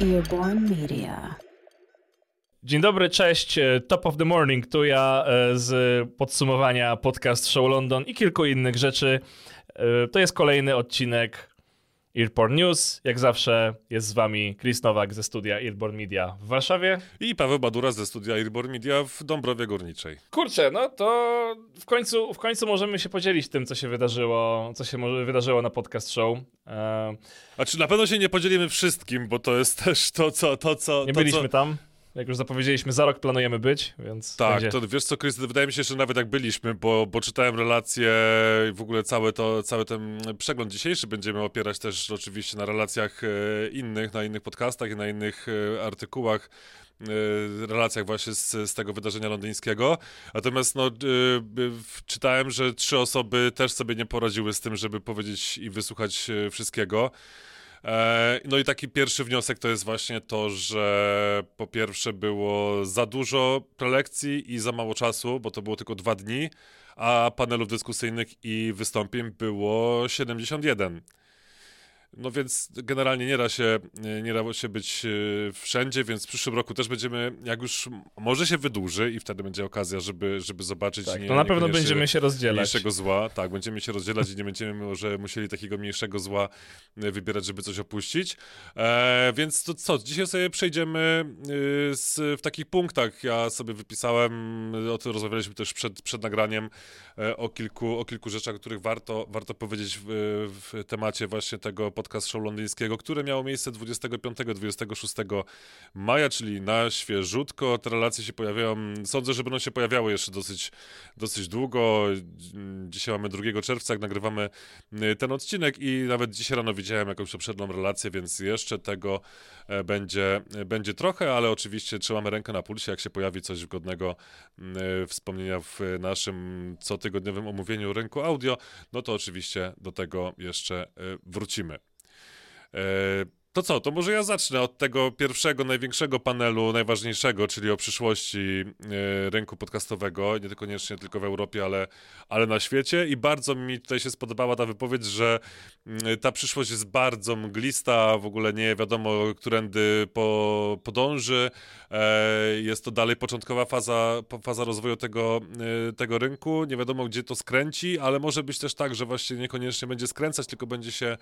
Earborn Media. Dzień dobry, cześć. e, Top of the Morning, tu ja e, z podsumowania podcast Show London i kilku innych rzeczy. E, To jest kolejny odcinek Earborn News. Jak zawsze jest z wami Chris Nowak ze studia Earborn Media w Warszawie. I Paweł Badura ze studia Airborne Media w Dąbrowie Górniczej. Kurczę, no to w końcu, w końcu możemy się podzielić tym, co się wydarzyło, co się może wydarzyło na podcast show. E, Znaczy na pewno się nie podzielimy wszystkim, bo to jest też to, co... To, co Nie to, byliśmy co... tam. Jak już zapowiedzieliśmy, za rok planujemy być, więc. Tak, będzie. to wiesz co, Chris, wydaje mi się, że nawet jak byliśmy, bo, bo czytałem relacje i w ogóle cały, to, cały ten przegląd dzisiejszy będziemy opierać też oczywiście na relacjach e, innych, na innych podcastach i na innych e, artykułach, e, relacjach właśnie z, z tego wydarzenia londyńskiego. Natomiast no, czytałem, że trzy osoby też sobie nie poradziły z tym, żeby powiedzieć i wysłuchać wszystkiego. E, No i taki pierwszy wniosek to jest właśnie to, że po pierwsze było za dużo prelekcji i za mało czasu, bo to było tylko dwa dni, a panelów dyskusyjnych i wystąpień było 71. No więc generalnie nie da się, nie da się być e, wszędzie, więc w przyszłym roku też będziemy, jak już może się wydłuży i wtedy będzie okazja, żeby, żeby zobaczyć. Tak, nie- na pewno będziemy się rozdzielać. Mniejszego zła, tak, będziemy się rozdzielać i nie będziemy może musieli takiego mniejszego zła e, wybierać, żeby coś opuścić. E, więc to co, dzisiaj sobie przejdziemy e, z, w takich punktach. Ja sobie wypisałem, o tym rozmawialiśmy też przed, przed nagraniem, o, kilku, o kilku rzeczach, o których warto, warto powiedzieć w, w temacie właśnie tego podcast show londyńskiego, które miało miejsce 25-26 maja, czyli na świeżutko. Te relacje się pojawiają, sądzę, że będą się pojawiały jeszcze dosyć, dosyć długo. Dzisiaj mamy 2 czerwca, jak nagrywamy y, ten odcinek i nawet dzisiaj rano widziałem jakąś poprzednią relację, więc jeszcze tego e, będzie, e, będzie trochę, ale oczywiście trzymamy rękę na pulsie, jak się pojawi coś godnego y, wspomnienia w naszym cotygodniowym omówieniu rynku audio, no to oczywiście do tego jeszcze e, wrócimy. E, To co, to może ja zacznę od tego pierwszego, największego panelu, najważniejszego, czyli o przyszłości e, rynku podcastowego, nie tylko w Europie, ale, ale na świecie. I bardzo mi tutaj się spodobała ta wypowiedź, że mm, ta przyszłość jest bardzo mglista, w ogóle nie wiadomo, którędy po, podąży. E, Jest to dalej początkowa faza, faza rozwoju tego, e, tego rynku. Nie wiadomo, gdzie to skręci, ale może być też tak, że właśnie niekoniecznie będzie skręcać, tylko będzie się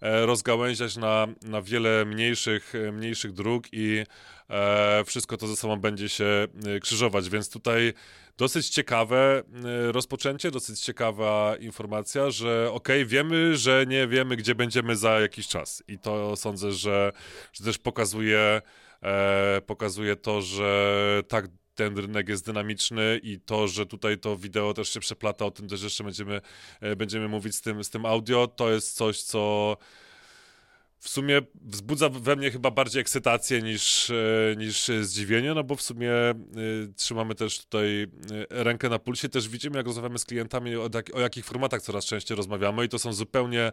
rozgałęziać na, na wiele mniejszych, e, mniejszych dróg i e, wszystko to ze sobą będzie się e, krzyżować, więc tutaj dosyć ciekawe rozpoczęcie, dosyć ciekawa informacja, że okej, wiemy, że nie wiemy, gdzie będziemy za jakiś czas. I to sądzę, że, że też pokazuje, pokazuje to, że tak ten rynek jest dynamiczny i to, że tutaj to wideo też się przeplata, o tym też jeszcze będziemy, będziemy mówić z tym, z tym audio, to jest coś, co w sumie wzbudza we mnie chyba bardziej ekscytację niż, e, niż zdziwienie, no bo w sumie e, trzymamy też tutaj e, rękę na pulsie, też widzimy jak rozmawiamy z klientami, o, jak, o jakich formatach coraz częściej rozmawiamy i to są zupełnie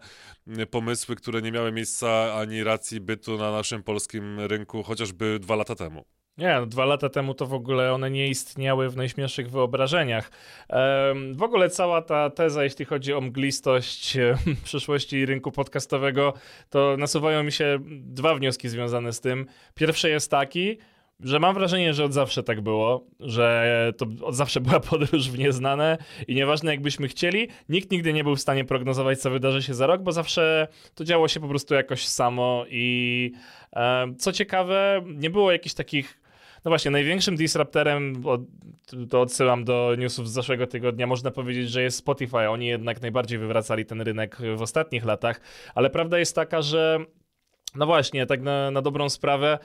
pomysły, które nie miały miejsca ani racji bytu na naszym polskim rynku chociażby dwa lata temu. Nie, no, dwa lata temu to w ogóle one nie istniały w najśmielszych wyobrażeniach. W ogóle cała ta teza, jeśli chodzi o mglistość przyszłości rynku podcastowego, to nasuwają mi się dwa wnioski związane z tym. Pierwszy jest taki, że mam wrażenie, że od zawsze tak było, że to od zawsze była podróż w nieznane i nieważne jakbyśmy chcieli, nikt nigdy nie był w stanie prognozować, co wydarzy się za rok, bo zawsze to działo się po prostu jakoś samo i em, co ciekawe, nie było jakichś takich no właśnie, największym disruptorem, to odsyłam do newsów z zeszłego tygodnia, można powiedzieć, że jest Spotify. Oni jednak najbardziej wywracali ten rynek w ostatnich latach, ale prawda jest taka, że no właśnie, tak na, na dobrą sprawę,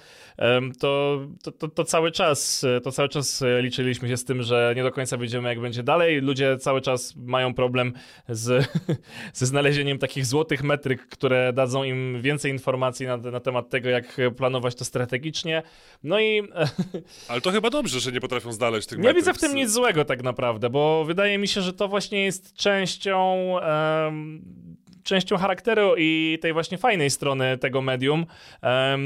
to, to, to, cały czas, to cały czas liczyliśmy się z tym, że nie do końca wiedziemy, jak będzie dalej. Ludzie cały czas mają problem z, ze znalezieniem takich złotych metryk, które dadzą im więcej informacji na, na temat tego, jak planować to strategicznie. No i Ale to chyba dobrze, że nie potrafią znaleźć tych nie metryk widzę w tym nic złego tak naprawdę, bo wydaje mi się, że to właśnie jest częścią, em, częścią charakteru i tej właśnie fajnej strony tego medium,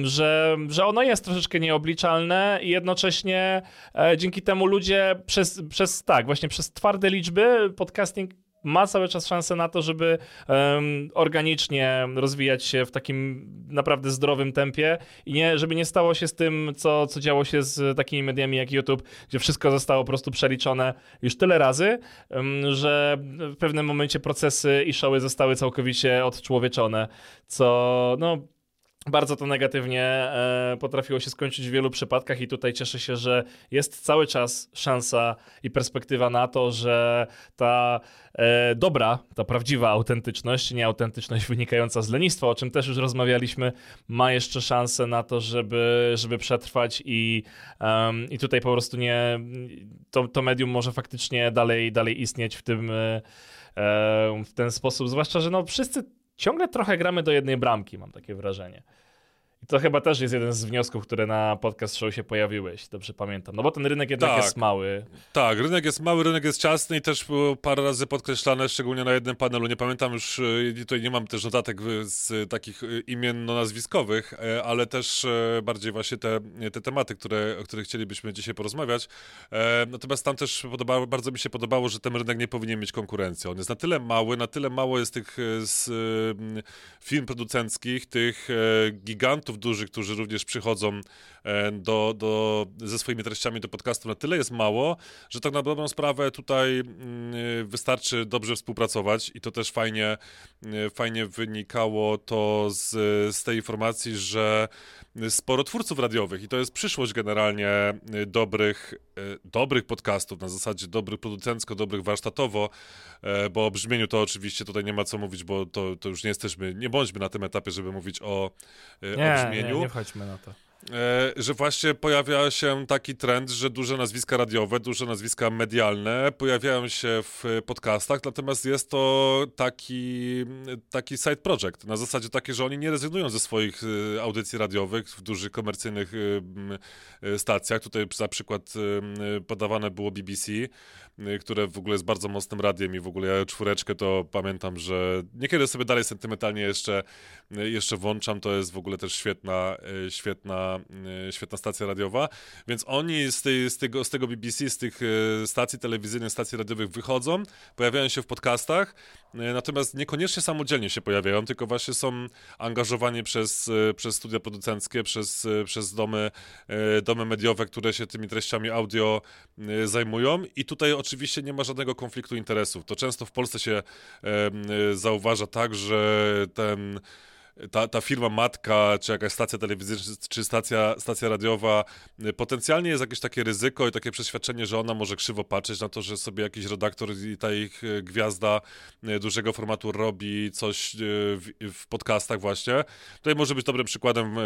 że, że ono jest troszeczkę nieobliczalne i jednocześnie e, dzięki temu ludzie przez, przez tak, właśnie przez twarde liczby podcasting ma cały czas szansę na to, żeby um, organicznie rozwijać się w takim naprawdę zdrowym tempie i nie, żeby nie stało się z tym, co, co działo się z takimi mediami jak YouTube, gdzie wszystko zostało po prostu przeliczone już tyle razy, um, że w pewnym momencie procesy i showy zostały całkowicie odczłowieczone, co no bardzo to negatywnie e, potrafiło się skończyć w wielu przypadkach i tutaj cieszę się, że jest cały czas szansa i perspektywa na to, że ta e, dobra, ta prawdziwa autentyczność, nie autentyczność wynikająca z lenistwa, o czym też już rozmawialiśmy, ma jeszcze szansę na to, żeby, żeby przetrwać i, um, i tutaj po prostu nie, to, to medium może faktycznie dalej, dalej istnieć w tym e, w ten sposób, zwłaszcza, że no wszyscy ciągle trochę gramy do jednej bramki, mam takie wrażenie. I to chyba też jest jeden z wniosków, które na podcast show się pojawiły, jeśli dobrze pamiętam. No bo ten rynek jednak tak. jest mały. Tak, rynek jest mały, rynek jest ciasny i też było parę razy podkreślane, szczególnie na jednym panelu. Nie pamiętam już, y, tutaj nie mam też notatek z takich y, imienno-nazwiskowych, e, ale też e, bardziej właśnie te, te tematy, które, o których chcielibyśmy dzisiaj porozmawiać. E, natomiast tam też podobało, bardzo mi się podobało, że ten rynek nie powinien mieć konkurencji. On jest na tyle mały, na tyle mało jest tych z, firm producenckich, tych gigantów, producentów dużych, którzy również przychodzą e, do, do, ze swoimi treściami do podcastu na tyle jest mało, że tak na dobrą sprawę tutaj mm, wystarczy dobrze współpracować i to też fajnie, e, fajnie wynikało to z, z tej informacji, że sporo twórców radiowych i to jest przyszłość generalnie e, dobrych, dobrych podcastów, na zasadzie dobrych producencko, dobrych warsztatowo, bo o brzmieniu to oczywiście tutaj nie ma co mówić, bo to, to już nie jesteśmy, nie bądźmy na tym etapie, żeby mówić o, nie, o brzmieniu. Nie, nie wchodźmy na to. E, że właśnie pojawia się taki trend, że duże nazwiska radiowe, duże nazwiska medialne pojawiają się w podcastach, natomiast jest to taki, taki side project, na zasadzie takiej, że oni nie rezygnują ze swoich e, audycji radiowych w dużych komercyjnych e, stacjach. Tutaj za przykład podawane było BBC, które w ogóle jest bardzo mocnym radiem i w ogóle ja czwóreczkę to pamiętam, że niekiedy sobie dalej sentymentalnie jeszcze, jeszcze włączam, to jest w ogóle też świetna, świetna, świetna stacja radiowa, więc oni z, tej, z, tego, z tego BBC, z tych e, stacji telewizyjnych, stacji radiowych wychodzą, pojawiają się w podcastach, e, natomiast niekoniecznie samodzielnie się pojawiają, tylko właśnie są angażowani przez, e, przez studia producenckie, przez, przez domy, domy mediowe, które się tymi treściami audio zajmują i tutaj oczywiście nie ma żadnego konfliktu interesów. To często w Polsce się e, zauważa tak, że ten ta, ta firma matka, czy jakaś stacja telewizyjna, czy stacja, stacja radiowa, y, potencjalnie jest jakieś takie ryzyko i takie przeświadczenie, że ona może krzywo patrzeć na to, że sobie jakiś redaktor i ta ich y, gwiazda y, dużego formatu robi coś w, w podcastach właśnie. Tutaj może być dobrym przykładem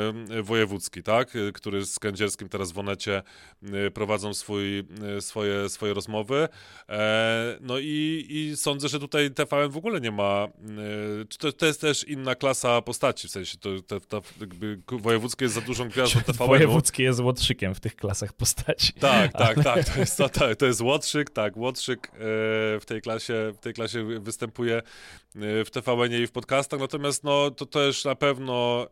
wojewódzki, tak, który z Kędzierskim teraz w Onecie prowadzą swój, swoje, swoje rozmowy. E, no i, i sądzę, że tutaj TVN w ogóle nie ma, to, to jest też inna klasa postaci, postaci, w sensie to, to, to jakby wojewódzkie jest za dużą gwiazdą TVN. Wojewódzkie jest łotrzykiem w tych klasach postaci. Tak, tak, ale... tak, to jest, to, tak, to jest łotrzyk, tak, łotrzyk e, w tej klasie, w tej klasie występuje e, w TVN i w podcastach, natomiast no, to też na pewno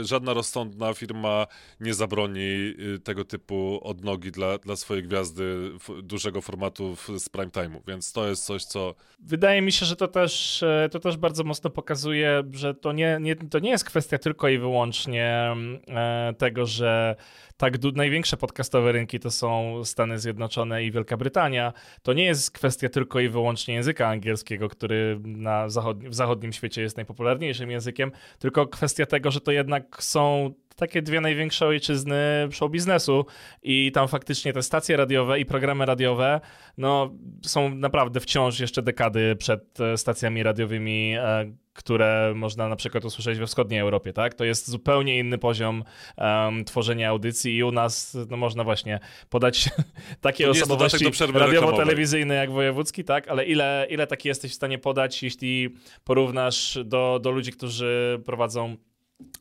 e, żadna rozsądna firma nie zabroni tego typu odnogi dla, dla swojej gwiazdy dużego formatu z prime time'u, więc to jest coś, co... Wydaje mi się, że to też, to też bardzo mocno pokazuje, że to nie, nie, to nie jest kwestia tylko i wyłącznie e, tego, że tak największe podcastowe rynki to są Stany Zjednoczone i Wielka Brytania. To nie jest kwestia tylko i wyłącznie języka angielskiego, który na w zachodnim świecie jest najpopularniejszym językiem, tylko kwestia tego, że to jednak są takie dwie największe ojczyzny show biznesu i tam faktycznie te stacje radiowe i programy radiowe no, są naprawdę wciąż jeszcze dekady przed e, stacjami radiowymi, e, które można na przykład usłyszeć we wschodniej Europie, tak? To jest zupełnie inny poziom um, tworzenia audycji i u nas no, można właśnie podać takie osobowości radiowo-telewizyjne jak wojewódzki, tak? Ale ile, ile taki jesteś w stanie podać, jeśli porównasz do, do ludzi, którzy prowadzą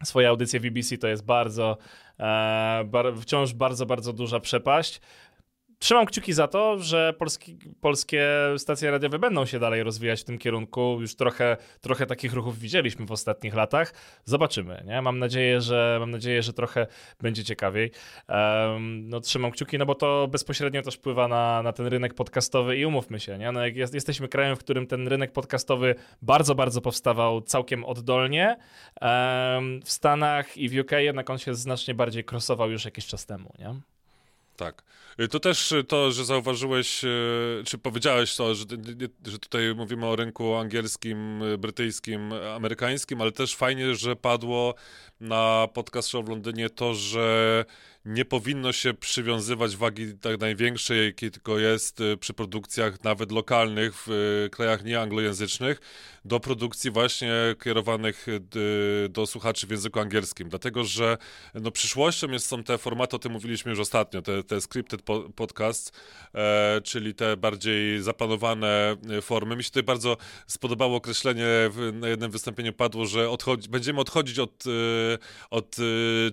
swoje audycje w BBC, to jest bardzo, e, bar, wciąż bardzo, bardzo duża przepaść. Trzymam kciuki za to, że polski, polskie stacje radiowe będą się dalej rozwijać w tym kierunku. Już trochę, trochę takich ruchów widzieliśmy w ostatnich latach. Zobaczymy. Nie? Mam, nadzieję, że, mam nadzieję, że trochę będzie ciekawiej. Um, no, trzymam kciuki, no bo to bezpośrednio też wpływa na, na ten rynek podcastowy i umówmy się. Nie? No, jak jest, jesteśmy krajem, w którym ten rynek podcastowy bardzo, bardzo powstawał całkiem oddolnie. Um, w Stanach i w UK jednak on się znacznie bardziej krosował już jakiś czas temu. Nie? Tak. Y, to też y, to, że zauważyłeś, y, czy powiedziałeś to, że, że tutaj mówimy o rynku angielskim, brytyjskim, amerykańskim, ale też fajnie, że padło na podcast show w Londynie to, że nie powinno się przywiązywać wagi tak największej, jakiej tylko jest przy produkcjach nawet lokalnych w krajach nieanglojęzycznych, do produkcji właśnie kierowanych do słuchaczy w języku angielskim. Dlatego, że no, przyszłością jest, są te formaty, o tym mówiliśmy już ostatnio, te, te scripted po, podcast, e, czyli te bardziej zaplanowane formy. Mi się tutaj bardzo spodobało określenie, w, na jednym wystąpieniu padło, że odchodzi, będziemy odchodzić od, od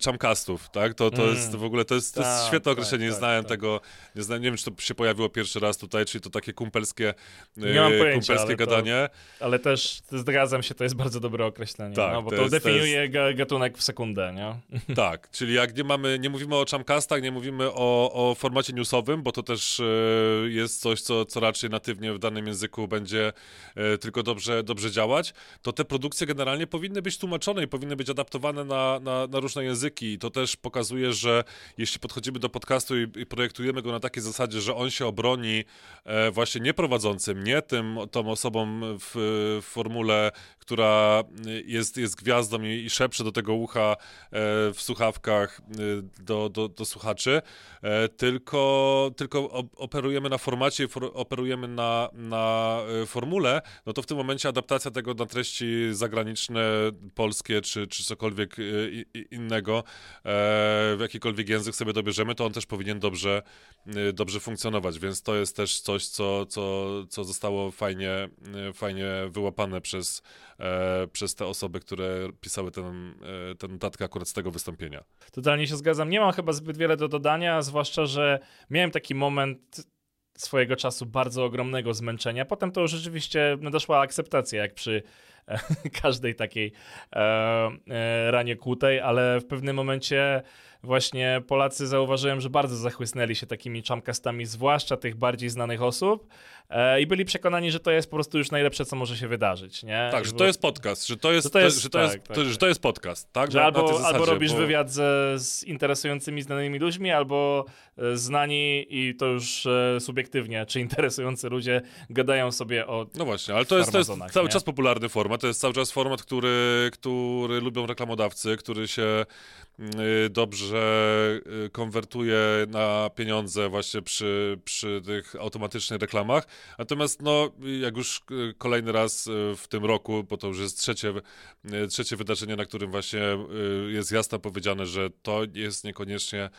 chamcastów, tak? To, to mm. jest w ogóle to jest, to jest tak, świetne określenie, tak, nie znałem tak, tego, nie, znałem, nie wiem, czy to się pojawiło pierwszy raz tutaj, czyli to takie kumpelskie, nie mam pojęcia, kumpelskie ale gadanie. To, ale też zgadzam się, to jest bardzo dobre określenie, tak, no, bo to, to jest, definiuje jest... gatunek w sekundę, nie? Tak, czyli jak nie mamy, nie mówimy o chamcastach, nie mówimy o, o formacie newsowym, bo to też e, jest coś, co, co raczej natywnie w danym języku będzie e, tylko dobrze, dobrze działać, to te produkcje generalnie powinny być tłumaczone i powinny być adaptowane na, na, na różne języki. I to też pokazuje, że jeśli podchodzimy do podcastu i, i projektujemy go na takiej zasadzie, że on się obroni e, właśnie nieprowadzącym, nie tym, tą osobą w, w formule, która jest, jest gwiazdą i, szepcze do tego ucha e, w słuchawkach e, do, do, do słuchaczy, e, tylko, tylko operujemy na formacie, for, operujemy na, na e, formule, no to w tym momencie adaptacja tego na treści zagraniczne, polskie czy, czy cokolwiek innego, w jakikolwiek język sobie dobierzemy, to on też powinien dobrze, y, dobrze funkcjonować, więc to jest też coś, co, co, co zostało fajnie, y, fajnie wyłapane przez, e, przez te osoby, które pisały ten, e, ten notatkę akurat z tego wystąpienia. Totalnie się zgadzam. Nie mam chyba zbyt wiele do dodania, zwłaszcza, że miałem taki moment swojego czasu bardzo ogromnego zmęczenia. Potem to już rzeczywiście nadeszła akceptacja, jak przy każdej takiej e, e, ranie kłutej, ale w pewnym momencie właśnie Polacy zauważyłem, że bardzo zachłysnęli się takimi czamkastami, zwłaszcza tych bardziej znanych osób e, i byli przekonani, że to jest po prostu już najlepsze, co może się wydarzyć, nie? Tak, że to jest podcast, że to jest, że to jest, że to jest, tak, że to jest podcast, tak? Że na, albo, na zasadzie, albo robisz bo... wywiad ze, z interesującymi, znanymi ludźmi, albo znani i to już subiektywnie, czy interesujący ludzie gadają sobie o No właśnie, ale to jest, to jest cały czas popularny format, to jest cały czas format, który, który lubią reklamodawcy, który się Y, dobrze y, konwertuje na pieniądze właśnie przy, przy tych automatycznych reklamach. Natomiast no, jak już y, kolejny raz w tym roku, bo to już jest trzecie, trzecie wydarzenie, na którym właśnie jest jasno powiedziane, że to jest niekoniecznie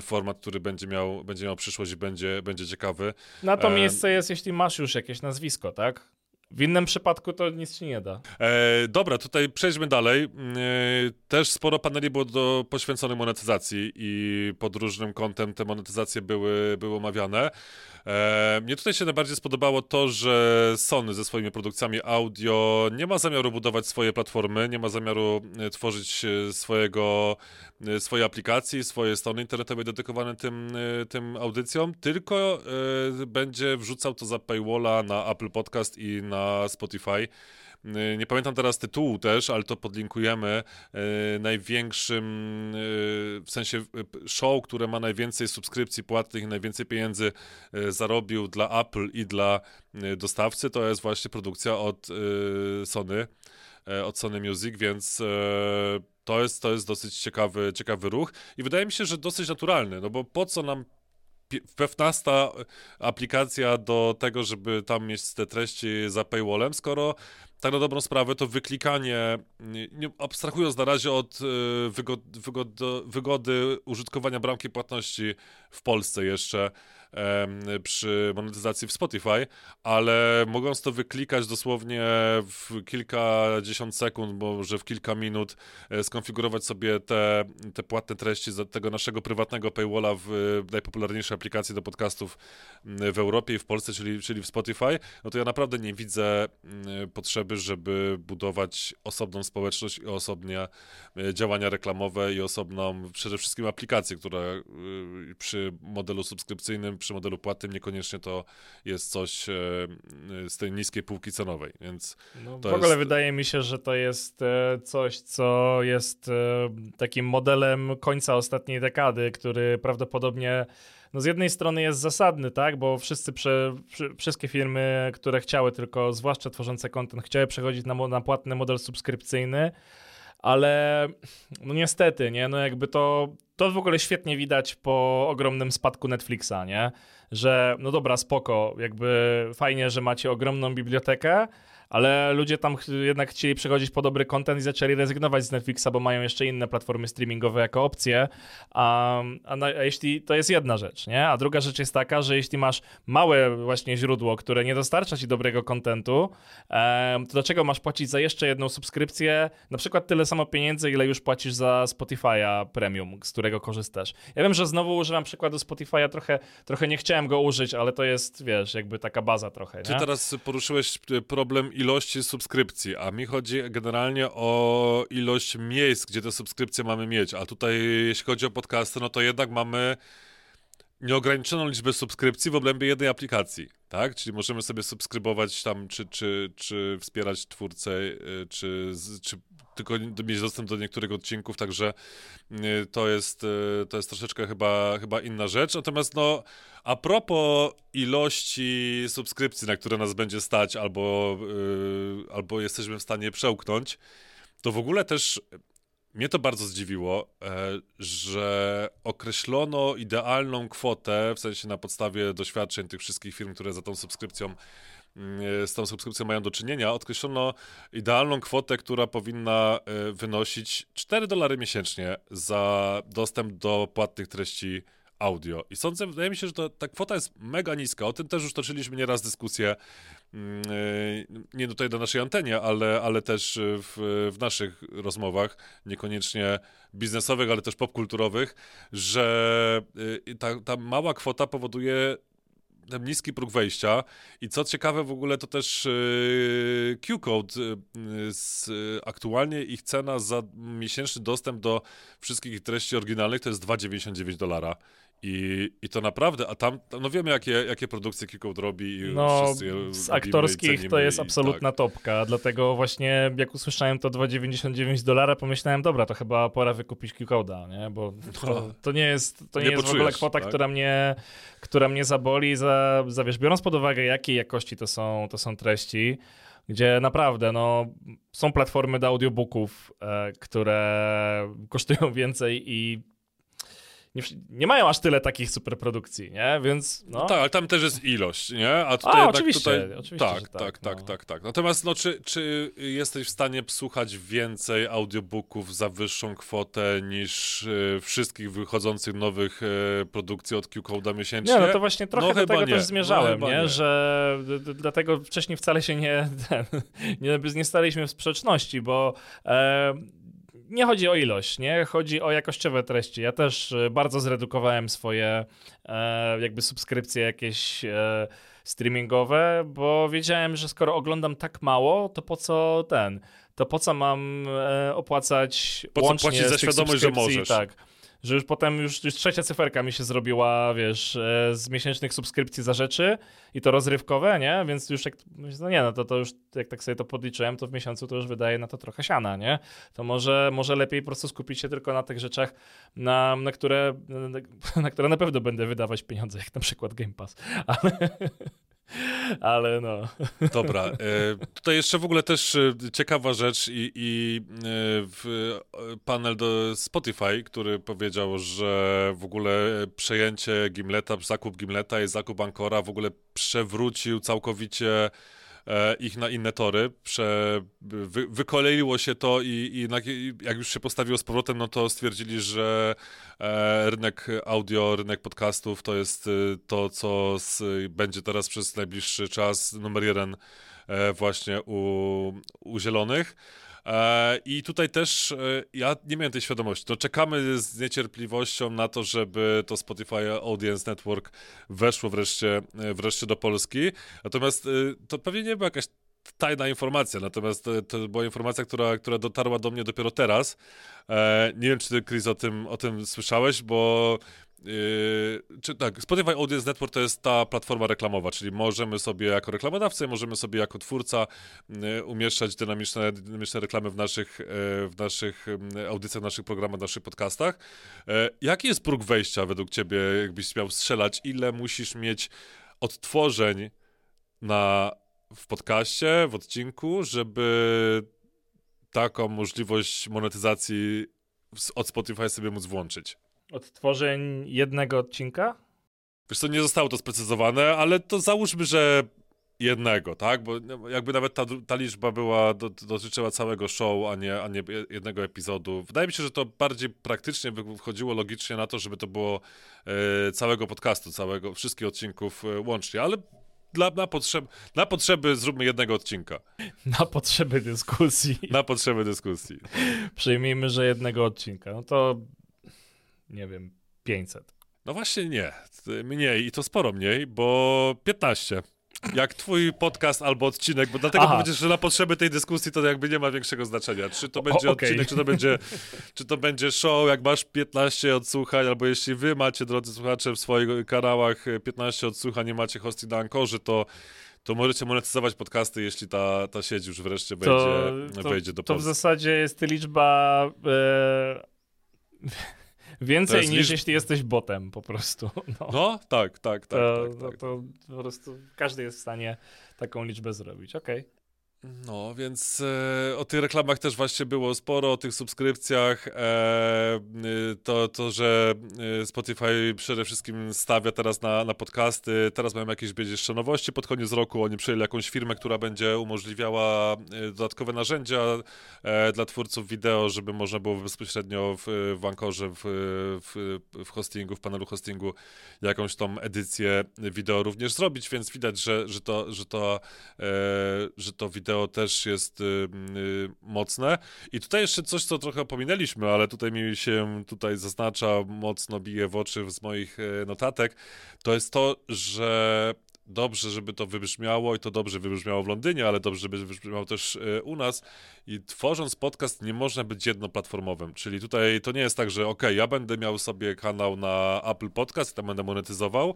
format, który będzie miał, będzie miał przyszłość i będzie, będzie ciekawy. Na to miejsce jest, jeśli masz już jakieś nazwisko, tak? W innym przypadku to nic ci nie da. E, dobra, tutaj przejdźmy dalej. E, też sporo paneli było do, poświęconych monetyzacji i pod różnym kątem te monetyzacje były, były omawiane. E, mnie tutaj się najbardziej spodobało to, że Sony ze swoimi produkcjami audio nie ma zamiaru budować swojej platformy, nie ma zamiaru e, tworzyć e, swojego, e, swojej aplikacji, swojej strony internetowej dedykowane tym, tym audycjom, tylko będzie wrzucał to za paywalla na Apple Podcast i na Spotify. Y, nie pamiętam teraz tytułu też, ale to podlinkujemy. Y, największym, y, w sensie show, które ma najwięcej subskrypcji płatnych najwięcej pieniędzy zarobił dla Apple i dla dostawcy, to jest właśnie produkcja od Sony, od Sony Music, więc to jest, to jest dosyć ciekawy, ciekawy ruch i wydaje mi się, że dosyć naturalny, no bo po co nam 15 aplikacja do tego, żeby tam mieć te treści za paywallem, skoro tak na dobrą sprawę, to wyklikanie, nie, nie, abstrahując na razie od y, wygod, wygod, wygody użytkowania bramki płatności w Polsce jeszcze, przy monetyzacji w Spotify, ale mogąc to wyklikać dosłownie w kilkadziesiąt sekund, może w kilka minut, e, skonfigurować sobie te, te płatne treści z tego naszego prywatnego paywalla w najpopularniejszej aplikacji do podcastów w Europie i w Polsce, czyli, czyli w Spotify, no to ja naprawdę nie widzę potrzeby, żeby budować osobną społeczność i osobnie e, działania reklamowe i osobną przede wszystkim aplikację, która y, przy modelu subskrypcyjnym przy modelu płatnym niekoniecznie to jest coś e, z tej niskiej półki cenowej, więc no, W ogóle jest... wydaje mi się, że to jest e, coś, co jest e, takim modelem końca ostatniej dekady, który prawdopodobnie no z jednej strony jest zasadny, tak, bo wszyscy, prze, wszystkie firmy, które chciały tylko, zwłaszcza tworzące content, chciały przechodzić na, na płatny model subskrypcyjny, ale no niestety, nie, no jakby to, to w ogóle świetnie widać po ogromnym spadku Netflixa, nie, że no dobra, spoko, jakby fajnie, że macie ogromną bibliotekę, ale ludzie tam jednak chcieli przechodzić po dobry content i zaczęli rezygnować z Netflixa, bo mają jeszcze inne platformy streamingowe jako opcje, a, a, na, a, jeśli to jest jedna rzecz, nie? A druga rzecz jest taka, że jeśli masz małe właśnie źródło, które nie dostarcza ci dobrego kontentu, to dlaczego masz płacić za jeszcze jedną subskrypcję, na przykład tyle samo pieniędzy, ile już płacisz za Spotify'a Premium, z którego korzystasz. Ja wiem, że znowu używam przykładu Spotify'a, trochę, trochę nie chciałem go użyć, ale to jest, wiesz, jakby taka baza trochę, nie? Ty teraz poruszyłeś problem ilości subskrypcji, a mi chodzi generalnie o ilość miejsc, gdzie te subskrypcje mamy mieć. A tutaj, jeśli chodzi o podcasty, no to jednak mamy nieograniczoną liczbę subskrypcji w obrębie jednej aplikacji, tak? Czyli możemy sobie subskrybować tam, czy, czy, czy wspierać twórcę, y, czy, czy tylko mieć dostęp do niektórych odcinków, także y, to jest, y, to jest troszeczkę chyba, chyba inna rzecz. Natomiast no, a propos ilości subskrypcji, na które nas będzie stać, albo, albo jesteśmy w stanie przełknąć, to w ogóle też mnie to bardzo zdziwiło, e, że określono idealną kwotę, w sensie na podstawie doświadczeń tych wszystkich firm, które za tą subskrypcją mm, z tą subskrypcją mają do czynienia, określono idealną kwotę, która powinna e, wynosić 4 dolary miesięcznie za dostęp do płatnych treści audio. I sądzę, wydaje mi się, że to, ta kwota jest mega niska. O tym też już toczyliśmy nieraz dyskusję, mm, e, nie tutaj do naszej antenie, ale, ale też w, w naszych rozmowach, niekoniecznie biznesowych, ale też popkulturowych, że e, ta, ta mała kwota powoduje ten niski próg wejścia i co ciekawe w ogóle to też yy, Q-Code aktualnie ich cena za miesięczny dostęp do wszystkich treści oryginalnych to jest 2,99 dolara i, I to naprawdę, a tam, no wiemy jakie, jakie produkcje Kiko robi i no, z aktorskich to jest absolutna tak. topka, dlatego właśnie jak usłyszałem to 2,99 dolara, pomyślałem, dobra, to chyba pora wykupić Q-Code'a, nie? Bo to, no. to, nie jest, to nie, nie jest w ogóle kwota, tak? która, mnie, która mnie zaboli, za, za wiesz, biorąc pod uwagę jakiej jakości to są, to są treści, gdzie naprawdę no, są platformy do audiobooków, e, które kosztują więcej i nie, nie, mają aż tyle takich superprodukcji, nie? Więc no. no tak, ale tam też jest ilość, nie? A tutaj A, oczywiście, tutaj... oczywiście, tak, tak, tak, tak, no. tak, tak. Natomiast no, czy, czy jesteś w stanie słuchać więcej audiobooków za wyższą kwotę niż y, wszystkich wychodzących nowych y, produkcji od Q-Code'a miesięcznie? Nie, no to właśnie trochę no, do tego nie. też zmierzałem, no, nie? nie? Że dlatego wcześniej wcale się nie, ten, nie, nie staliśmy w sprzeczności, bo e, nie chodzi o ilość, nie? Chodzi o jakościowe treści. Ja też e, bardzo zredukowałem swoje e, jakby subskrypcje jakieś e, streamingowe, bo wiedziałem, że skoro oglądam tak mało, to po co ten? To po co mam e, opłacać po co płacić za świadomość, że możesz? Tak że już potem już, już trzecia cyferka mi się zrobiła, wiesz, e, z miesięcznych subskrypcji za rzeczy i to rozrywkowe, nie? Więc już jak, no nie, no to, to już jak tak sobie to podliczyłem, to w miesiącu to już wydaje na to trochę siana, nie? To może, może lepiej po prostu skupić się tylko na tych rzeczach, na, na, które, na, na które na pewno będę wydawać pieniądze, jak na przykład Game Pass. Ale... Ale no. Dobra. E, tutaj jeszcze w ogóle też e, ciekawa rzecz i, i e, panel do Spotify, który powiedział, że w ogóle przejęcie Gimleta, zakup Gimleta i zakup Ancora w ogóle przewrócił całkowicie ich na inne tory. Prze, wy, wykoleiło się to i, i jak już się postawiło z powrotem, no to stwierdzili, że e, rynek audio, rynek podcastów to jest e, to, co z, będzie teraz przez najbliższy czas numer jeden e, właśnie u, u Zielonych. E, I tutaj też e, ja nie miałem tej świadomości. To czekamy z niecierpliwością na to, żeby to Spotify Audience Network weszło wreszcie, e, wreszcie do Polski. Natomiast to pewnie nie była jakaś tajna informacja, natomiast to była informacja, która, która dotarła do mnie dopiero teraz. nie wiem, czy ty, Chris, o tym, o tym słyszałeś, bo Yy, czy tak, Spotify Audience Network to jest ta platforma reklamowa, czyli możemy sobie jako reklamodawca, możemy sobie jako twórca yy, umieszczać dynamiczne, dynamiczne reklamy w naszych, yy, w naszych audycjach, w naszych programach, w naszych podcastach. Jaki jest próg wejścia według ciebie, jakbyś miał strzelać? Ile musisz mieć odtworzeń na, w podcaście, w odcinku, żeby taką możliwość monetyzacji od Spotify sobie móc włączyć? Odtworzeń jednego odcinka? Wiesz co, nie zostało to sprecyzowane, ale to załóżmy, że jednego, tak? Bo jakby nawet ta, ta liczba była, do, dotyczyła całego show, a nie, a nie jednego epizodu. Wydaje mi się, że to bardziej praktycznie wchodziło logicznie na to, żeby to było e, całego podcastu, całego, wszystkich odcinków e, łącznie, ale dla, na, potrzeb, na potrzeby zróbmy jednego odcinka. Na potrzeby dyskusji. Na potrzeby dyskusji. Przyjmijmy, że jednego odcinka. No to nie wiem, 500. No właśnie nie, mniej i to sporo mniej, bo 15. Jak twój podcast albo odcinek, bo dlatego Aha. powiedziesz, że na potrzeby tej dyskusji to jakby nie ma większego znaczenia. Czy to będzie o, okay. odcinek, czy to będzie, czy to będzie show, jak masz 15 odsłuchań, albo jeśli wy macie, drodzy słuchacze, w swoich kanałach 15 odsłuchań, nie macie hosting na Ankorze, to to możecie monetyzować podcasty, jeśli ta, ta sieć już wreszcie to, będzie, to, wejdzie do To w zasadzie jest liczba... E Więcej niż liczb... jeśli jesteś botem po prostu. No, no tak, tak, tak. To, tak, tak. To, to, po prostu każdy jest w stanie taką liczbę zrobić. Okej. Okay. No, więc e, o tych reklamach też właśnie było sporo, o tych subskrypcjach. E, to, to, że e, Spotify przede wszystkim stawia teraz na, na podcasty. Teraz mają jakieś będzie jeszcze nowości pod koniec roku. Oni przyjęli jakąś firmę, która będzie umożliwiała e, dodatkowe narzędzia e, dla twórców wideo, żeby można było bezpośrednio w, w Ankorze, w, w, w hostingu, w panelu hostingu jakąś tą edycję wideo również zrobić, więc widać, że, że, to, że, to, e, że to wideo wideo też jest y, y, mocne. I tutaj jeszcze coś, co trochę pominęliśmy, ale tutaj mi się tutaj zaznacza, mocno bije w oczy z moich y, notatek, to jest to, że dobrze, żeby to wybrzmiało i to dobrze wybrzmiało w Londynie, ale dobrze, żeby wybrzmiało też e, u nas. I tworząc podcast nie można być jednoplatformowym, czyli tutaj to nie jest tak, że ok, ja będę miał sobie kanał na Apple Podcast i tam będę monetyzował,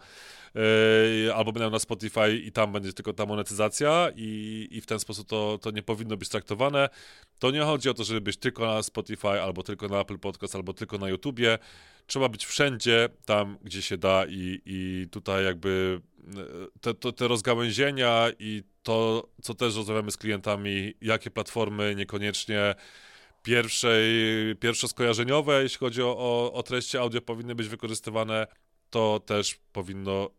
yy, albo będę na Spotify i tam będzie tylko ta monetyzacja i, i w ten sposób to, to nie powinno być traktowane. To nie chodzi o to, żeby być tylko na Spotify, albo tylko na Apple Podcast, albo tylko na YouTubie. Trzeba być wszędzie, tam gdzie się da i, i tutaj jakby te, te, te rozgałęzienia i to, co też rozmawiamy z klientami, jakie platformy niekoniecznie pierwszej, pierwsze skojarzeniowe, jeśli chodzi o, o, o treści audio, powinny być wykorzystywane, to też powinno,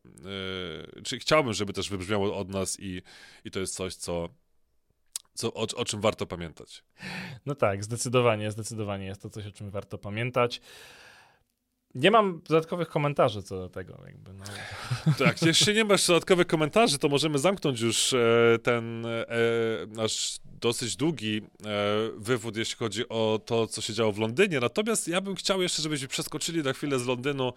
yy, czy chciałbym, żeby też wybrzmiało od nas i, i to jest coś, co, co, o, o, czym warto pamiętać. No tak, zdecydowanie, zdecydowanie jest to coś, o czym warto pamiętać. Nie mam dodatkowych komentarzy co do tego. Jakby, no. Tak, jeśli nie masz dodatkowych komentarzy, to możemy zamknąć już e, ten e, nasz dosyć długi e, wywód, jeśli chodzi o to, co się działo w Londynie. Natomiast ja bym chciał jeszcze, żebyśmy przeskoczyli na chwilę z Londynu,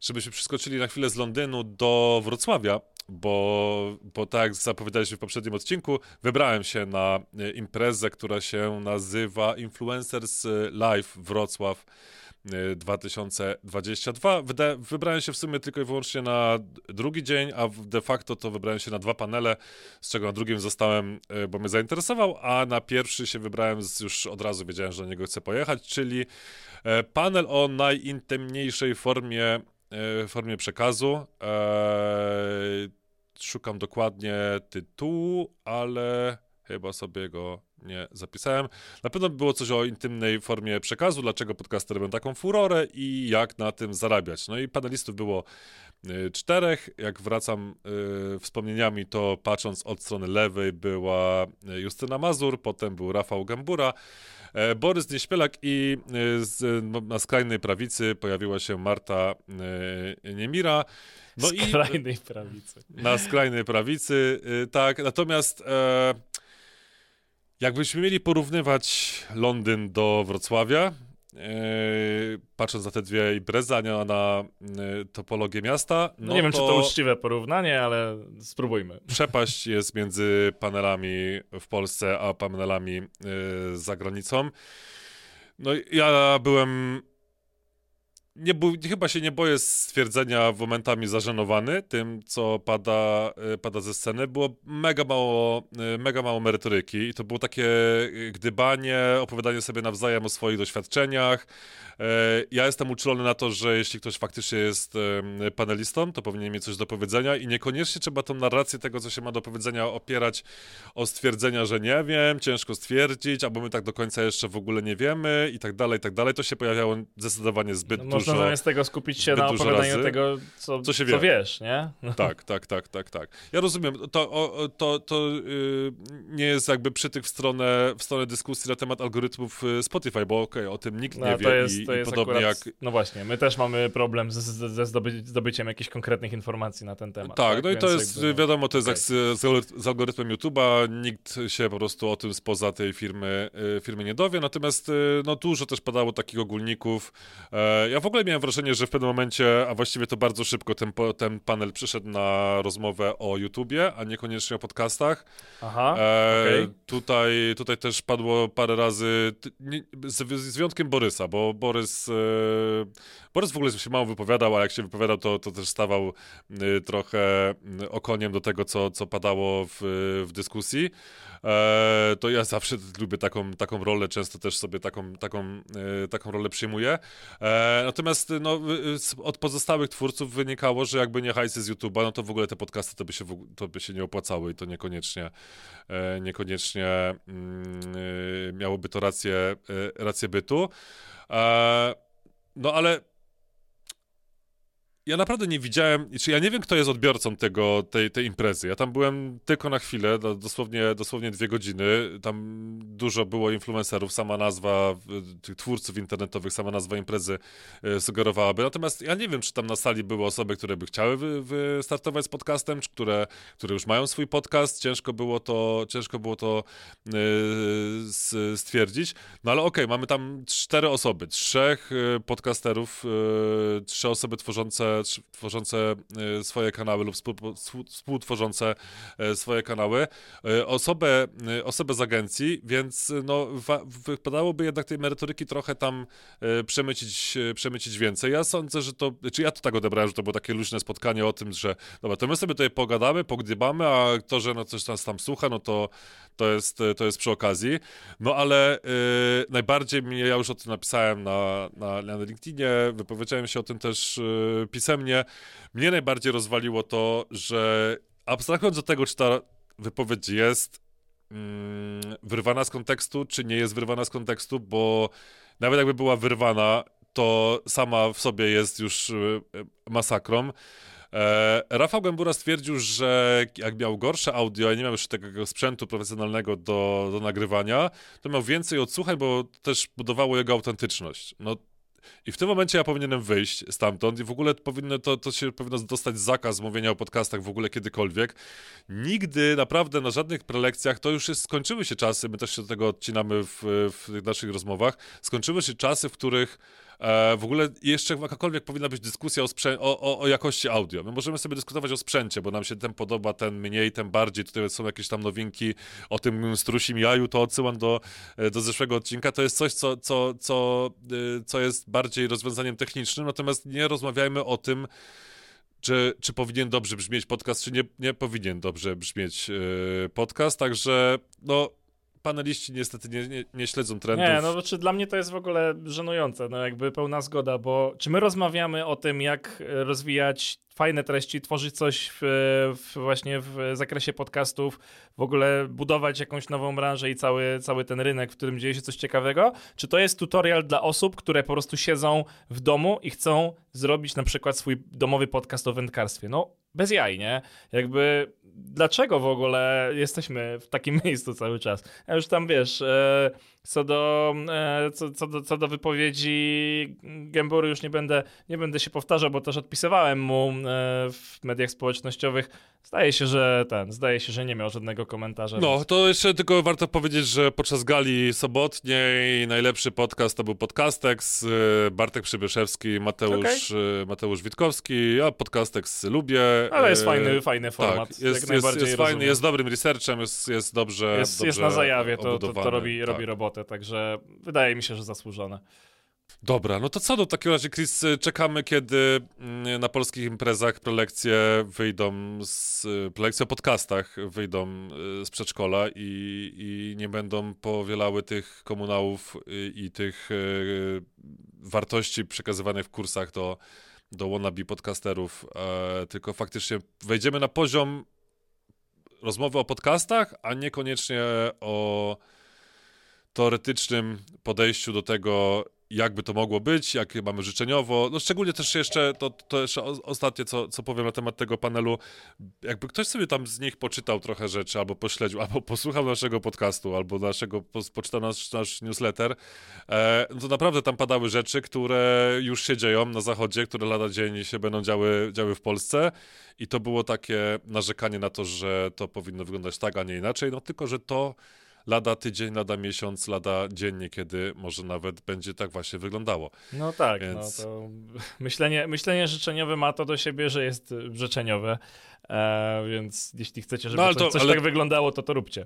żebyśmy przeskoczyli na chwilę z Londynu do Wrocławia, bo, bo tak jak zapowiadaliśmy w poprzednim odcinku, wybrałem się na imprezę, która się nazywa Influencers Live Wrocław 2022. Wyda wybrałem się w sumie tylko i wyłącznie na drugi dzień, a de facto to wybrałem się na dwa panele, z czego na drugim zostałem, e, bo mnie zainteresował, a na pierwszy się wybrałem, już od razu wiedziałem, że do niego chcę pojechać, czyli e, panel o najintymniejszej formie, e, formie przekazu. Szukam dokładnie tytułu, ale chyba sobie go nie zapisałem. Na pewno było coś o intymnej formie przekazu, dlaczego podcasty robią taką furorę i jak na tym zarabiać. No i panelistów było y, czterech. Jak wracam y, wspomnieniami, to patrząc od strony lewej była y, Justyna Mazur, potem był Rafał Gambura, e, Borys Nieśpielak i y, z, no, na skrajnej prawicy pojawiła się Marta y, Niemira. No skrajnej i, prawicy. Na skrajnej prawicy, y, tak. Natomiast e, jakbyśmy mieli porównywać Londyn do Wrocławia, e, patrząc na te dwie imprezy, a nie na e, topologię miasta. No, no nie wiem, to czy to uczciwe porównanie, ale spróbujmy. Przepaść jest między panelami w Polsce, a panelami e, za granicą. No ja byłem nie, chyba się nie boję stwierdzenia momentami zażenowany tym, co pada, e, pada ze sceny. Było mega mało, e, mega mało merytoryki i to było takie e, gdybanie, opowiadanie sobie nawzajem o swoich doświadczeniach. Ja jestem uczulony na to, że jeśli ktoś faktycznie jest panelistą, to powinien mieć coś do powiedzenia i niekoniecznie trzeba tą narrację tego, co się ma do powiedzenia, opierać o stwierdzenia, że nie wiem, ciężko stwierdzić, albo my tak do końca jeszcze w ogóle nie wiemy i tak dalej, i tak dalej. To się pojawiało zdecydowanie zbyt no, dużo można zamiast tego skupić się na opowiadaniu razy, tego, co, co, się wie. co wiesz, nie? Tak, tak, tak, tak, tak. Ja rozumiem, to, o, to, to yy, nie jest jakby przytyk w stronę, w stronę dyskusji na temat algorytmów y, Spotify, bo okej, okay, o tym nikt no, nie wie jest, i, i podobnie akurat, jak... No właśnie, my też mamy problem ze, ze zdoby, zdobyciem jakichś konkretnych informacji na ten temat. Tak, tak? no i to jest, jakby, no, wiadomo, to jest okay. z, z algorytmem YouTube'a, nikt się po prostu o tym spoza tej firmy, y, firmy nie dowie, natomiast y, no dużo też padało takich ogólników. E, ja w ogóle miałem wrażenie, że w pewnym momencie, a właściwie to bardzo szybko, ten, ten panel przyszedł na rozmowę o YouTubie, a niekoniecznie o podcastach. Aha, e, okay. tutaj, tutaj też padło parę razy, nie, z, z, wyjątkiem Borysa, bo Borys, e, Borys w ogóle się mało wypowiadał, a jak się wypowiadał, to, to też stawał y, trochę y, okoniem do tego, co, co padało w, w dyskusji. E, to ja zawsze lubię taką, taką rolę, często też sobie taką, taką, e, taką rolę przyjmuję. E, natomiast no, od pozostałych twórców wynikało, że jakby nie hajsy z YouTube'a, no to w ogóle te podcasty to by się, to by się nie opłacały i to niekoniecznie, niekoniecznie mm, miałoby to rację, rację bytu. No ale ja naprawdę nie widziałem, czy ja nie wiem, kto jest odbiorcą tego, tej, tej imprezy. Ja tam byłem tylko na chwilę, dosłownie, dosłownie dwie godziny. Tam dużo było influencerów, sama nazwa tych twórców internetowych, sama nazwa imprezy e, sugerowałaby. Natomiast ja nie wiem, czy tam na sali były osoby, które by chciały wy, wystartować z podcastem, czy które, które już mają swój podcast. Ciężko było to, ciężko było to yy, stwierdzić. No ale okej, okay, mamy tam cztery osoby, trzech e, podcasterów, trzy osoby tworzące tworzące e, swoje kanały lub współtworzące e, swoje kanały, e, osobę, osobę z agencji, więc no, wypadałoby jednak tej merytoryki trochę tam przemycić, przemycić więcej. Ja sądzę, że to, czy ja to tak odebrałem, że to było takie luźne spotkanie o tym, że dobra, to my sobie tutaj pogadamy, pogdybamy, a to, że no coś nas tam słucha, no to, to, jest, to jest przy okazji. No ale yy, najbardziej mnie, ja już o tym napisałem na, na, na LinkedInie, wypowiedziałem się o tym też yy, pisemnie. Mnie najbardziej rozwaliło to, że abstrahując od tego, czy ta wypowiedź jest mm, wyrwana z kontekstu, czy nie jest wyrwana z kontekstu, bo nawet jakby była wyrwana, to sama w sobie jest już y, masakrą. E, Rafał Gębura stwierdził, że jak miał gorsze audio nie miał już takiego sprzętu profesjonalnego do, do nagrywania, to miał więcej odsłuchań, bo też budowało jego autentyczność. No i w tym momencie ja powinienem wyjść stamtąd i w ogóle powinno to, to się powinno dostać zakaz mówienia o podcastach w ogóle kiedykolwiek. Nigdy, naprawdę na żadnych prelekcjach, to już jest, skończyły się czasy, my też się do tego odcinamy w, w naszych rozmowach, skończyły się czasy, w których E, w ogóle jeszcze jakakolwiek powinna być dyskusja o, sprzę- o, o, o, jakości audio. My możemy sobie dyskutować o sprzęcie, bo nam się ten podoba, ten mniej, ten bardziej. Tutaj są jakieś tam nowinki o tym strusim jaju, to odsyłam do, e, do zeszłego odcinka. To jest coś, co, co, co, e, co jest bardziej rozwiązaniem technicznym, natomiast nie rozmawiajmy o tym, czy, czy powinien dobrze brzmieć podcast, czy nie, nie powinien dobrze brzmieć yy, podcast. Także no paneliści niestety nie, nie, nie, śledzą trendów. Nie, no czy znaczy dla mnie to jest w ogóle żenujące, no jakby pełna zgoda, bo czy my rozmawiamy o tym, jak rozwijać fajne treści, tworzyć coś w, w właśnie w zakresie podcastów, w ogóle budować jakąś nową branżę i cały, cały ten rynek, w którym dzieje się coś ciekawego? Czy to jest tutorial dla osób, które po prostu siedzą w domu i chcą zrobić na przykład swój domowy podcast o wędkarstwie? No, bez jaj, nie? Jakby dlaczego w ogóle jesteśmy w takim miejscu cały czas? Ja już tam wiesz, e, co do, e, co, co, do, co do wypowiedzi Gembury już nie będę, nie będę się powtarzał, bo też odpisywałem mu e, w mediach społecznościowych. Zdaje się, że ten, zdaje się, że nie miał żadnego komentarza. No, więc... to jeszcze tylko warto powiedzieć, że podczas gali sobotniej najlepszy podcast to był Podcastex, Bartek Przybyszewski, Mateusz, okay. Mateusz Witkowski, ja Podcastex lubię. Ale jest fajny, fajny format. Tak, jest, jest, jest fajny, jest dobrym researchem, jest, jest dobrze Jest, dobrze jest na zajawie, to, to, to robi, tak. robi robotę, także wydaje mi się, że zasłużone. Dobra, no to co do takiego razie, Chris, czekamy, kiedy mm, na polskich imprezach prelekcje wyjdą, z, prelekcje o podcastach wyjdą y, z przedszkola i, i nie będą powielały tych komunałów i, i tych y, wartości przekazywanych w kursach do, do wannabe podcasterów, e, tylko faktycznie wejdziemy na poziom rozmowy o podcastach, a niekoniecznie o teoretycznym podejściu do tego, jakby to mogło być, jakie mamy życzeniowo. No szczególnie też jeszcze, to, to jeszcze ostatnie, co, co powiem na temat tego panelu, jakby ktoś sobie tam z nich poczytał trochę rzeczy, albo pośledził, albo posłuchał naszego podcastu, albo naszego, po, poczytał nasz, nasz newsletter, e, no to naprawdę tam padały rzeczy, które już się dzieją na zachodzie, które lada dzień się będą działy, działy w Polsce. I to było takie narzekanie na to, że to powinno wyglądać tak, a nie inaczej, no tylko, że to lada tydzień, lada miesiąc, lada dziennie, kiedy może nawet będzie tak właśnie wyglądało. No tak, no Więc... no to myślenie, myślenie życzeniowe ma to do siebie, że jest życzeniowe, e, więc jeśli chcecie, żeby no, to, coś, coś ale... tak wyglądało, to to róbcie.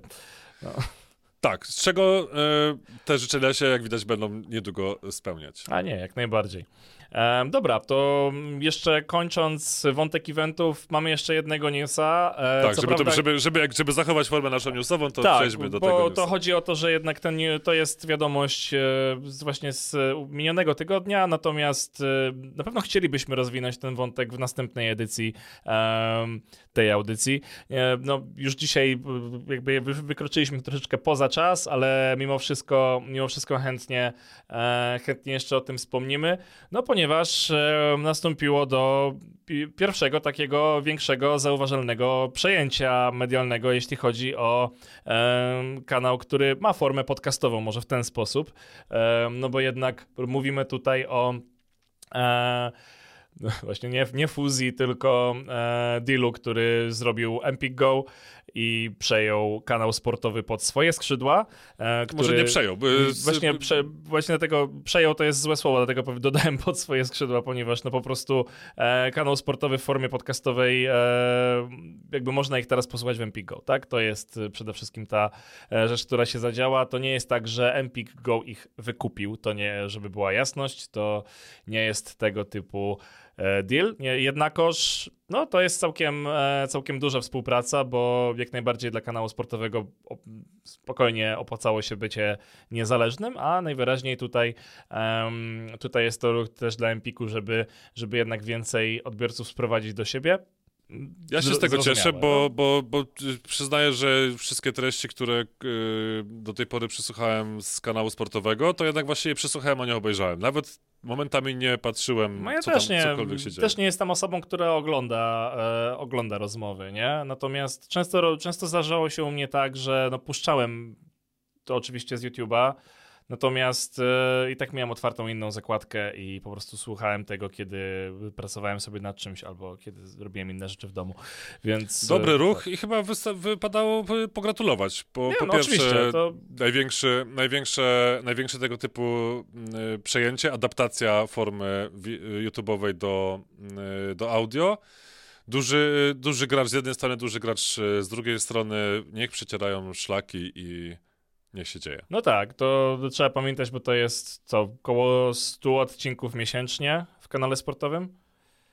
No. Tak, z czego e, te życzenia się, jak widać, będą niedługo spełniać. A nie, jak najbardziej. Dobra, to jeszcze kończąc wątek eventów, mamy jeszcze jednego newsa. E, tak, żeby, prawda... to, żeby, żeby, żeby, zachować formę naszą newsową, to tak, przejdźmy do tego. bo to chodzi o to, że jednak ten, to jest wiadomość e, właśnie z minionego tygodnia, natomiast e, na pewno chcielibyśmy rozwinąć ten wątek w następnej edycji tej audycji. No, już dzisiaj jakby wykroczyliśmy troszeczkę poza czas, ale mimo wszystko, mimo wszystko chętnie, chętnie jeszcze o tym wspomnimy, no ponieważ e, nastąpiło do pierwszego takiego większego, zauważalnego przejęcia medialnego, jeśli chodzi o e, kanał, który ma formę podcastową, może w ten sposób, e, no bo jednak mówimy tutaj o właśnie nie, nie fuzji, tylko e, dealu, który zrobił Empik Go i przejął kanał sportowy pod swoje skrzydła. E, który, Może nie przejął. Właśnie, prze, właśnie dlatego przejął to jest złe słowo, dlatego dodałem pod swoje skrzydła, ponieważ no po prostu e, kanał sportowy w formie podcastowej, e, jakby można ich teraz posłuchać w Empik Go, tak? To jest przede wszystkim ta e, rzecz, która się zadziała. To nie jest tak, że Empik Go ich wykupił, to nie, żeby była jasność, to nie jest tego typu E, deal. Jednakoż no, to jest całkiem, e, całkiem duża współpraca, bo jak najbardziej dla kanału sportowego spokojnie opłacało się bycie niezależnym, a najwyraźniej tutaj, tutaj jest to też dla Empiku, żeby, żeby jednak więcej odbiorców sprowadzić do siebie. Ja się z tego cieszę, bo, bo, bo przyznaję, że wszystkie treści, które y, do tej pory przesłuchałem z kanału sportowego, to jednak właśnie je przesłuchałem, a nie obejrzałem. Nawet momentami nie patrzyłem, no ja co też tam, nie, cokolwiek się dzieje. Też nie jestem osobą, która ogląda, e, ogląda rozmowy, nie? Natomiast często, często zdarzało się u mnie tak, że no, puszczałem to oczywiście z YouTube'a, Natomiast e, i tak miałem otwartą inną zakładkę i po prostu słuchałem tego, kiedy pracowałem sobie nad czymś albo kiedy robiłem inne rzeczy w domu. Więc, Dobry e, ruch tak. i chyba wypadało pogratulować. Po, Nie, po no, pierwsze, to... największy, największe, największe tego typu y, przejęcie, adaptacja formy YouTube'owej do, y, do audio duży, duży gracz z jednej strony, duży gracz z drugiej strony, niech przecierają szlaki i niech się dzieje. No tak, to trzeba pamiętać, bo to jest co, około 100 odcinków miesięcznie w kanale sportowym?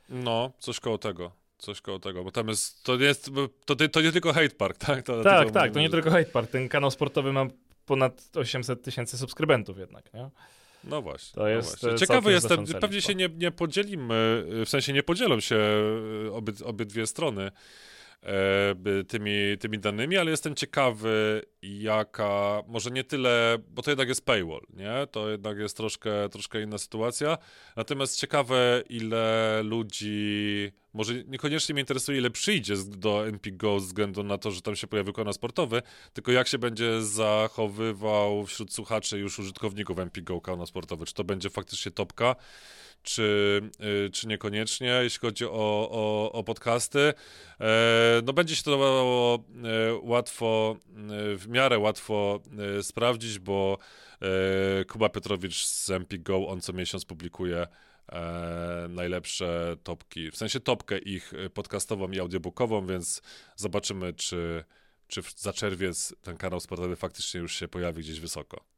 No, coś koło tego. Coś koło tego, bo tam jest, to jest, to, to nie tylko Hate Park, tak? To, tak, tak, to nie tylko Hate Park. Ten kanał sportowy ma ponad 800 tysięcy subskrybentów jednak, nie? No właśnie. To jest, no właśnie. e, Ciekawy jestem, pewnie się nie, nie podzielimy, w sensie nie podzielą się e, oby, obydwie strony e, tymi, tymi danymi, ale jestem ciekawy, jaka, może nie tyle, bo to jednak jest paywall, nie? To jednak jest troszkę, troszkę inna sytuacja. Natomiast ciekawe, ile ludzi, może niekoniecznie mnie interesuje, ile przyjdzie do NP Go ze względu na to, że tam się pojawi kanał sportowy, tylko jak się będzie zachowywał wśród słuchaczy już użytkowników MP Go kanał sportowy. Czy to będzie faktycznie topka, czy, y, czy niekoniecznie, jeśli chodzi o, o, o podcasty. E, no będzie się to dawało e, łatwo, e, w miarę łatwo sprawdzić, bo Kuba Piotrowicz z MP Go, on co miesiąc publikuje najlepsze topki, w sensie topkę ich podcastową i audiobookową, więc zobaczymy, czy, czy za czerwiec ten kanał sportowy faktycznie już się pojawi gdzieś wysoko.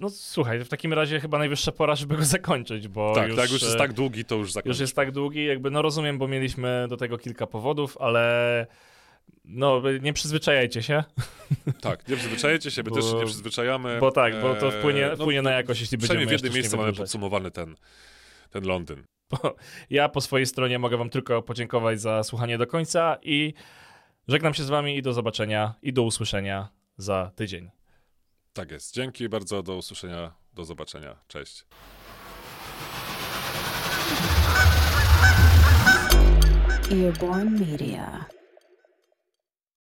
No słuchaj, w takim razie chyba najwyższa pora, żeby go zakończyć, bo tak, już, tak, już jest e, tak długi, to już zakończy. już jest tak długi, jakby no rozumiem, bo mieliśmy do tego kilka powodów, ale no nie przyzwyczajajcie się, Tak, nie przyzwyczajecie się, my Bo- też się nie przyzwyczajamy. bo tak, bo to wpłynie, Eee, no, wpłynie na jakość, jeśli będziemy w jednym miejscu mamy podsumowany ten, ten Londyn. Ja po swojej stronie mogę wam tylko podziękować za słuchanie do końca i żegnam się z wami i do zobaczenia i do usłyszenia za tydzień. Tak jest. Dzięki bardzo, do usłyszenia, do zobaczenia. Cześć. Media.